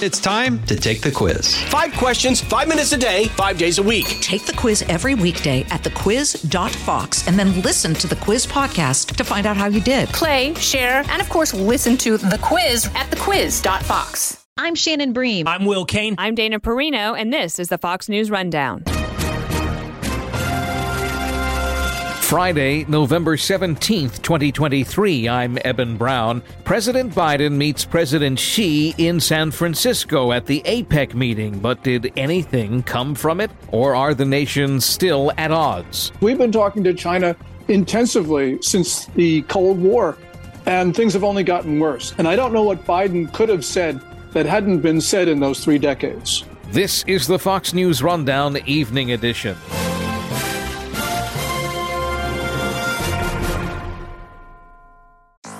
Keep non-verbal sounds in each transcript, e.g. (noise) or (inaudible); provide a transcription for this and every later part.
It's time to take the quiz. Five questions, five minutes a day, five days a week. Take the quiz every weekday at thequiz.fox and then listen to the quiz podcast to find out how you did. Play, share, and of course, listen to the quiz at thequiz.fox. I'm Shannon Bream. I'm Will Cain. I'm Dana Perino, and this is the Fox News Rundown. Friday, November 17th, 2023. I'm Eben Brown. President Biden meets President Xi in San Francisco at the APEC meeting, but did anything come from it? Or are the nations still at odds? We've been talking to China intensively since the Cold War, and things have only gotten worse. And I don't know what Biden could have said that hadn't been said in those three decades. This is the Fox News Rundown Evening Edition.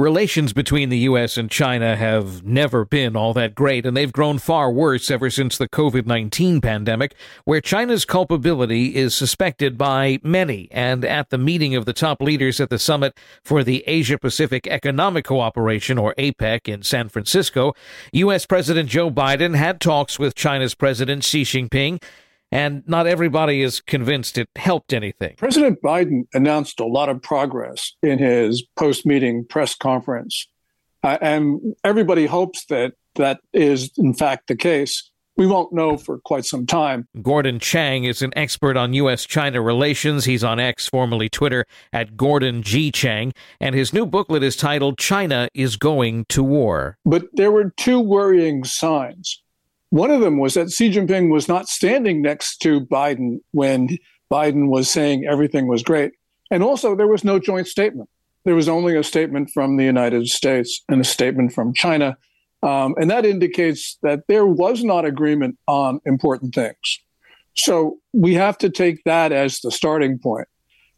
Relations between the U.S. and China have never been all that great, and they've grown far worse ever since the COVID 19 pandemic, where China's culpability is suspected by many. And at the meeting of the top leaders at the summit for the Asia Pacific Economic Cooperation, or APEC, in San Francisco, U.S. President Joe Biden had talks with China's President Xi Jinping and not everybody is convinced it helped anything. President Biden announced a lot of progress in his post meeting press conference. Uh, and everybody hopes that that is, in fact, the case. We won't know for quite some time. Gordon Chang is an expert on U.S. China relations. He's on X, formerly Twitter, at Gordon G. Chang. And his new booklet is titled China is Going to War. But there were two worrying signs. One of them was that Xi Jinping was not standing next to Biden when Biden was saying everything was great. And also, there was no joint statement. There was only a statement from the United States and a statement from China. Um, and that indicates that there was not agreement on important things. So we have to take that as the starting point.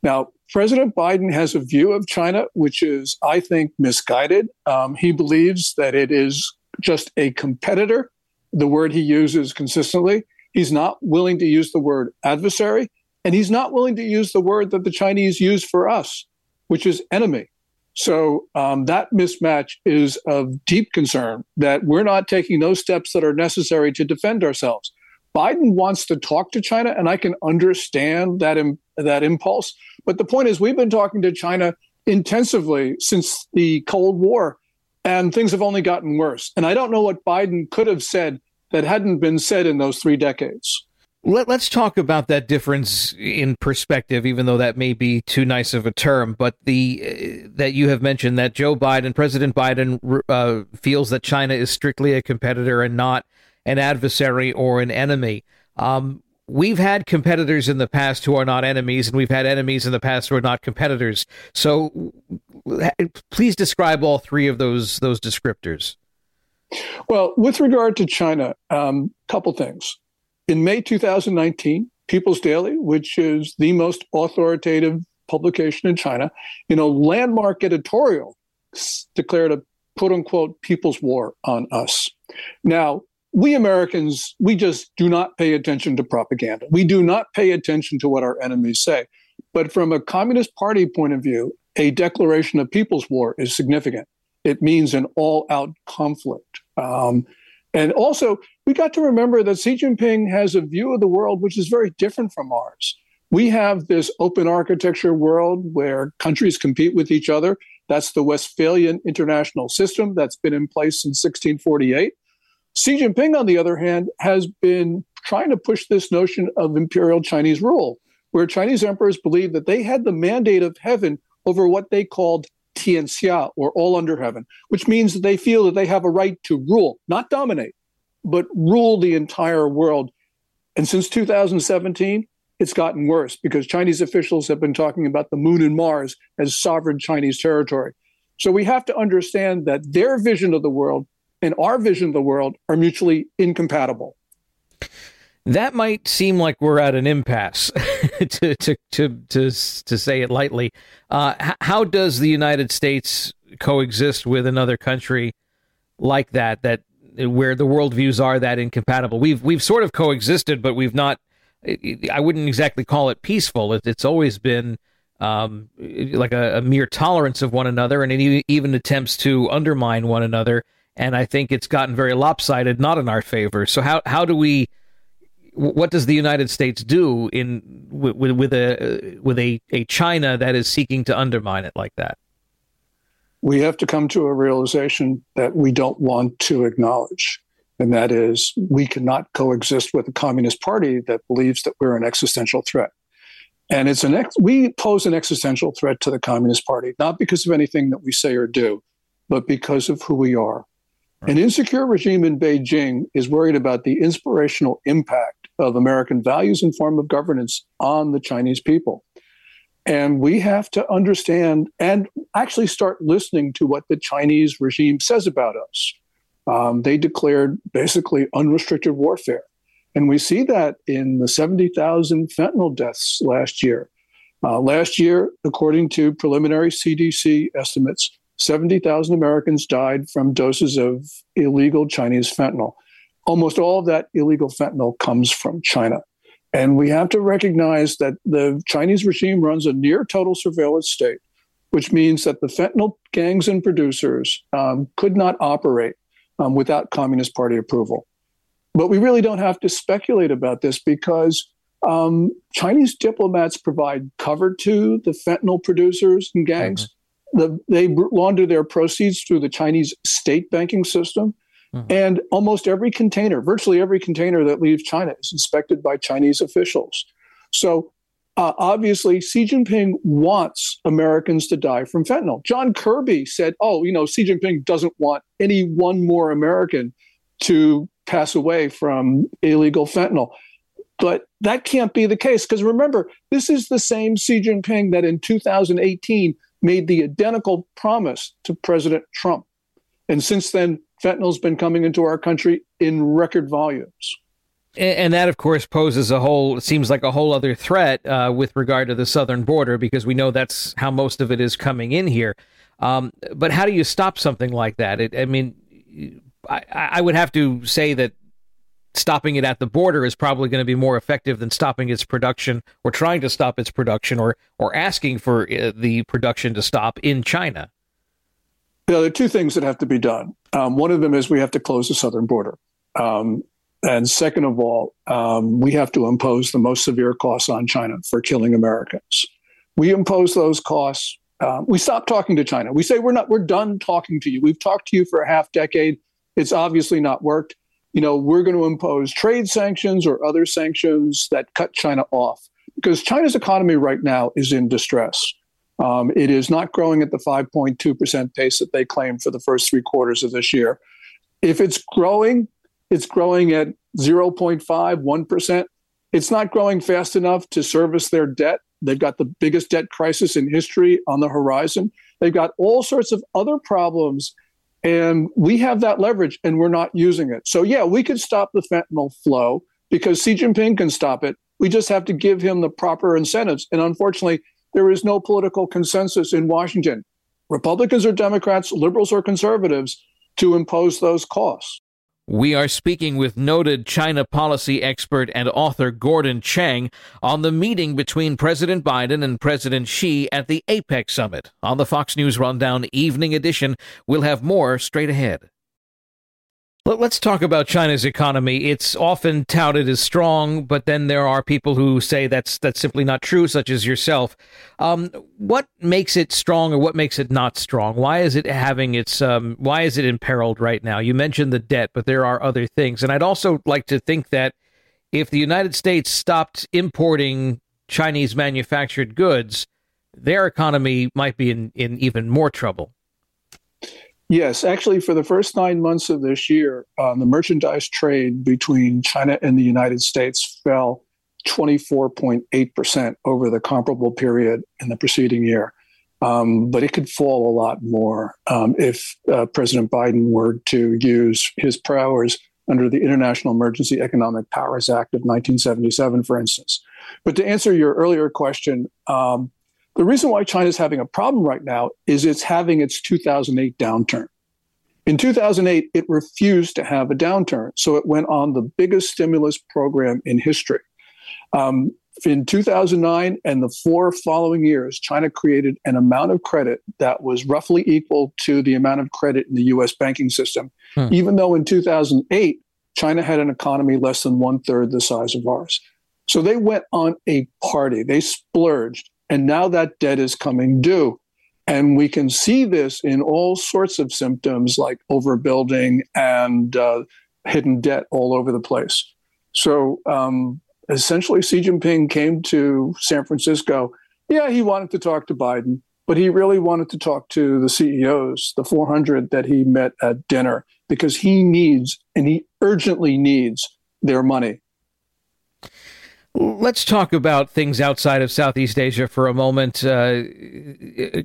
Now, President Biden has a view of China, which is, I think, misguided. Um, he believes that it is just a competitor the word he uses consistently. He's not willing to use the word adversary, and he's not willing to use the word that the Chinese use for us, which is enemy. So um, that mismatch is of deep concern that we're not taking those steps that are necessary to defend ourselves. Biden wants to talk to China, and I can understand that Im- that impulse. But the point is, we've been talking to China intensively since the Cold War, and things have only gotten worse. And I don't know what Biden could have said that hadn't been said in those three decades. Let, us talk about that difference in perspective, even though that may be too nice of a term. But the uh, that you have mentioned that Joe Biden, President Biden, uh, feels that China is strictly a competitor and not an adversary or an enemy. Um, we've had competitors in the past who are not enemies, and we've had enemies in the past who are not competitors. So, please describe all three of those those descriptors. Well, with regard to China, a um, couple things. In May 2019, People's Daily, which is the most authoritative publication in China, in a landmark editorial, declared a quote unquote people's war on us. Now, we Americans, we just do not pay attention to propaganda. We do not pay attention to what our enemies say. But from a Communist Party point of view, a declaration of people's war is significant. It means an all out conflict. Um, and also, we got to remember that Xi Jinping has a view of the world which is very different from ours. We have this open architecture world where countries compete with each other. That's the Westphalian international system that's been in place since 1648. Xi Jinping, on the other hand, has been trying to push this notion of imperial Chinese rule, where Chinese emperors believed that they had the mandate of heaven over what they called Tianxia, or all under heaven, which means that they feel that they have a right to rule, not dominate, but rule the entire world. And since 2017, it's gotten worse because Chinese officials have been talking about the moon and Mars as sovereign Chinese territory. So we have to understand that their vision of the world and our vision of the world are mutually incompatible. That might seem like we're at an impasse, (laughs) to, to, to, to, to say it lightly. Uh, how does the United States coexist with another country like that, that where the worldviews are that incompatible. We've we've sort of coexisted, but we've not. I wouldn't exactly call it peaceful. It, it's always been um, like a, a, mere tolerance of one another, and even attempts to undermine one another. And I think it's gotten very lopsided, not in our favor. So how how do we? What does the United States do in with, with a with a, a China that is seeking to undermine it like that? We have to come to a realization that we don't want to acknowledge, and that is we cannot coexist with a communist party that believes that we're an existential threat. And it's an ex- we pose an existential threat to the Communist Party, not because of anything that we say or do, but because of who we are. An insecure regime in Beijing is worried about the inspirational impact of American values and form of governance on the Chinese people. And we have to understand and actually start listening to what the Chinese regime says about us. Um, they declared basically unrestricted warfare. And we see that in the 70,000 fentanyl deaths last year. Uh, last year, according to preliminary CDC estimates, 70,000 Americans died from doses of illegal Chinese fentanyl. Almost all of that illegal fentanyl comes from China. And we have to recognize that the Chinese regime runs a near total surveillance state, which means that the fentanyl gangs and producers um, could not operate um, without Communist Party approval. But we really don't have to speculate about this because um, Chinese diplomats provide cover to the fentanyl producers and gangs. Mm-hmm. The, they launder their proceeds through the Chinese state banking system. Mm-hmm. And almost every container, virtually every container that leaves China is inspected by Chinese officials. So uh, obviously, Xi Jinping wants Americans to die from fentanyl. John Kirby said, oh, you know, Xi Jinping doesn't want any one more American to pass away from illegal fentanyl. But that can't be the case because remember, this is the same Xi Jinping that in 2018 made the identical promise to President Trump. And since then, fentanyl's been coming into our country in record volumes. And that, of course, poses a whole, seems like a whole other threat uh, with regard to the southern border, because we know that's how most of it is coming in here. Um, but how do you stop something like that? It, I mean, I, I would have to say that stopping it at the border is probably going to be more effective than stopping its production or trying to stop its production or or asking for uh, the production to stop in China. Yeah, there are two things that have to be done. Um, one of them is we have to close the southern border. Um, and second of all, um, we have to impose the most severe costs on China for killing Americans. We impose those costs. Uh, we stop talking to China. We say we're not. We're done talking to you. We've talked to you for a half decade. It's obviously not worked. You know, we're going to impose trade sanctions or other sanctions that cut China off because China's economy right now is in distress. Um, it is not growing at the 5.2% pace that they claim for the first three quarters of this year. If it's growing, it's growing at 0.5, 1%. It's not growing fast enough to service their debt. They've got the biggest debt crisis in history on the horizon. They've got all sorts of other problems and we have that leverage and we're not using it. So, yeah, we could stop the fentanyl flow because Xi Jinping can stop it. We just have to give him the proper incentives. And unfortunately, there is no political consensus in Washington, Republicans or Democrats, liberals or conservatives, to impose those costs. We are speaking with noted China policy expert and author Gordon Chang on the meeting between President Biden and President Xi at the APEC summit. On the Fox News Rundown Evening Edition, we'll have more straight ahead. Let's talk about China's economy. It's often touted as strong, but then there are people who say that's that's simply not true, such as yourself. Um, what makes it strong, or what makes it not strong? Why is it having its? Um, why is it imperiled right now? You mentioned the debt, but there are other things, and I'd also like to think that if the United States stopped importing Chinese manufactured goods, their economy might be in, in even more trouble. Yes, actually, for the first nine months of this year, um, the merchandise trade between China and the United States fell 24.8% over the comparable period in the preceding year. Um, but it could fall a lot more um, if uh, President Biden were to use his powers under the International Emergency Economic Powers Act of 1977, for instance. But to answer your earlier question, um, the reason why China is having a problem right now is it's having its 2008 downturn. In In 2008, it refused to have a downturn, so it went on the biggest stimulus program in history. Um, in 2009 and the four following years, China created an amount of credit that was roughly equal to the amount of credit in the US banking system, hmm. even though in 2008, China had an economy less than one third the size of ours. So they went on a party, they splurged, and now that debt is coming due. And we can see this in all sorts of symptoms like overbuilding and uh, hidden debt all over the place. So um, essentially Xi Jinping came to San Francisco. Yeah, he wanted to talk to Biden, but he really wanted to talk to the CEOs, the 400 that he met at dinner, because he needs and he urgently needs their money. Let's talk about things outside of Southeast Asia for a moment. Uh,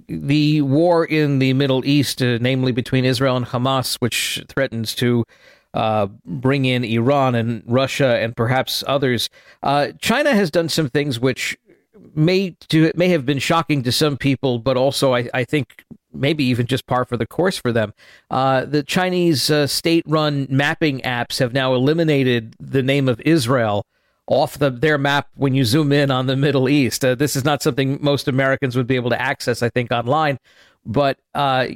the war in the Middle East, uh, namely between Israel and Hamas, which threatens to uh, bring in Iran and Russia and perhaps others. Uh, China has done some things which may to, may have been shocking to some people, but also I, I think maybe even just par for the course for them. Uh, the Chinese uh, state-run mapping apps have now eliminated the name of Israel off the their map when you zoom in on the Middle East. Uh, this is not something most Americans would be able to access, I think, online. But uh,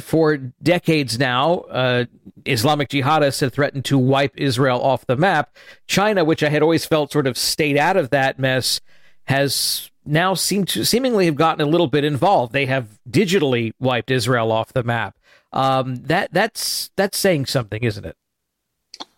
for decades now, uh, Islamic jihadists have threatened to wipe Israel off the map. China, which I had always felt sort of stayed out of that mess, has now seemed to seemingly have gotten a little bit involved. They have digitally wiped Israel off the map. Um, that that's that's saying something, isn't it?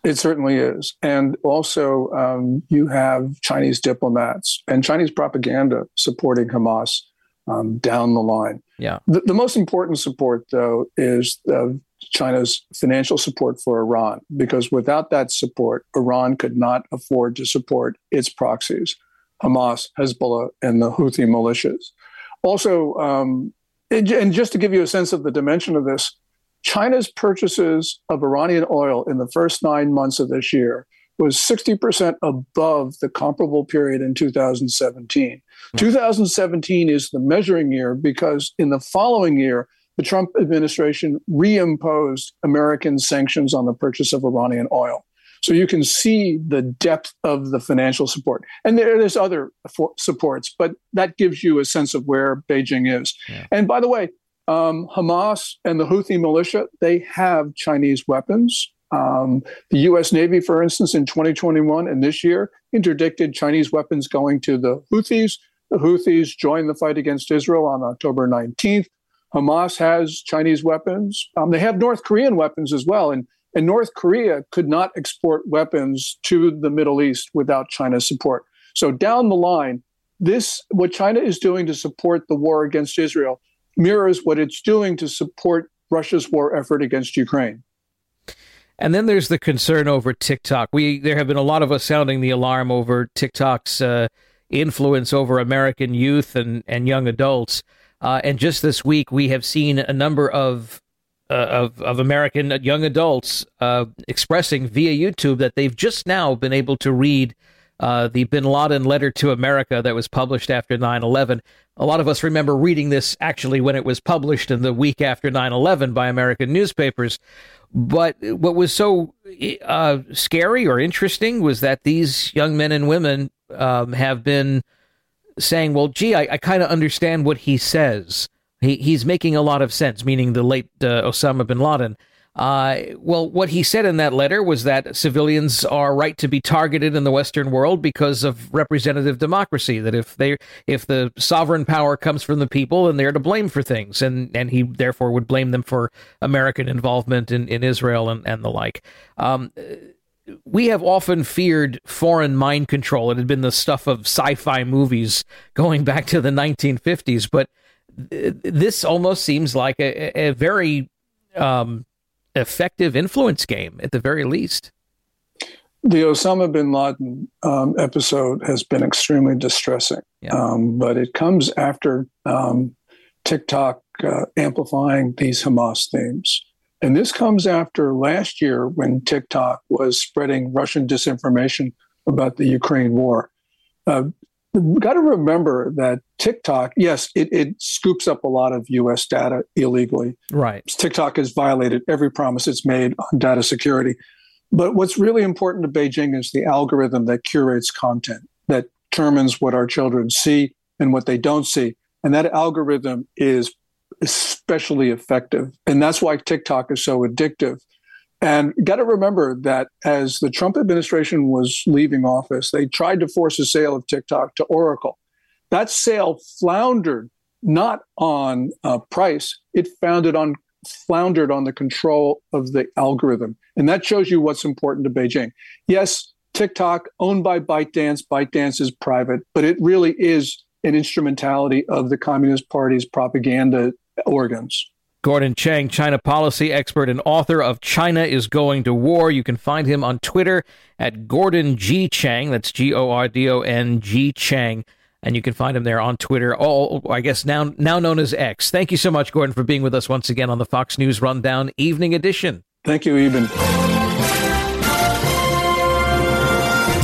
It certainly is. And also, um, you have Chinese diplomats and Chinese propaganda supporting Hamas um, down the line. Yeah. The, the, most important support, though, is uh, China's financial support for Iran, because without that support, Iran could not afford to support its proxies, Hamas, Hezbollah, and the Houthi militias. Also, um, and just to give you a sense of the dimension of this, China's purchases of Iranian oil in the first nine months of this year was 60% above the comparable period in 2017. Mm-hmm. 2017 is the measuring year because in the following year, the Trump administration reimposed American sanctions on the purchase of Iranian oil. So you can see the depth of the financial support. And there, there's other for, supports, but that gives you a sense of where Beijing is. Yeah. And by the way, um, Hamas and the Houthi militia, they have Chinese weapons. Um, the U.S. Navy, for instance, in 2021 and this year, interdicted Chinese weapons going to the Houthis. The Houthis joined the fight against Israel on October 19th. Hamas has Chinese weapons. Um, they have North Korean weapons as well. And, and North Korea could not export weapons to the Middle East without China's support. So down the line, this what China is doing to support the war against Israel mirrors what it's doing to support Russia's war effort against Ukraine. And then there's the concern over TikTok. We there have been a lot of us sounding the alarm over TikTok's uh, influence over American youth and and young adults. Uh, and just this week, we have seen a number of uh, of of American young adults uh, expressing via YouTube that they've just now been able to read uh, the Bin Laden letter to America that was published after 9 11. A lot of us remember reading this actually when it was published in the week after 9 11 by American newspapers. But what was so uh, scary or interesting was that these young men and women um, have been saying, well, gee, I, I kind of understand what he says. He, he's making a lot of sense, meaning the late uh, Osama bin Laden. Uh, well, what he said in that letter was that civilians are right to be targeted in the Western world because of representative democracy. That if they, if the sovereign power comes from the people, then they're to blame for things, and and he therefore would blame them for American involvement in, in Israel and and the like. Um, we have often feared foreign mind control. It had been the stuff of sci-fi movies going back to the 1950s, but this almost seems like a, a very um, effective influence game at the very least. The Osama bin Laden um, episode has been extremely distressing, yeah. um, but it comes after um, TikTok uh, amplifying these Hamas themes. And this comes after last year when TikTok was spreading Russian disinformation about the Ukraine war. Uh, we've got to remember that TikTok, yes, it, it scoops up a lot of US data illegally. Right. TikTok has violated every promise it's made on data security. But what's really important to Beijing is the algorithm that curates content, that determines what our children see and what they don't see. And that algorithm is especially effective. And that's why TikTok is so addictive. And got to remember that as the Trump administration was leaving office, they tried to force a sale of TikTok to Oracle. That sale floundered not on uh, price; it founded on floundered on the control of the algorithm, and that shows you what's important to Beijing. Yes, TikTok owned by ByteDance. ByteDance is private, but it really is an instrumentality of the Communist Party's propaganda organs. Gordon Chang, China policy expert and author of China is Going to War. You can find him on Twitter at Gordon G. Chang. That's G O R D O N G Chang. And you can find him there on Twitter, all I guess now now known as X. Thank you so much, Gordon, for being with us once again on the Fox News Rundown Evening Edition. Thank you, Eben.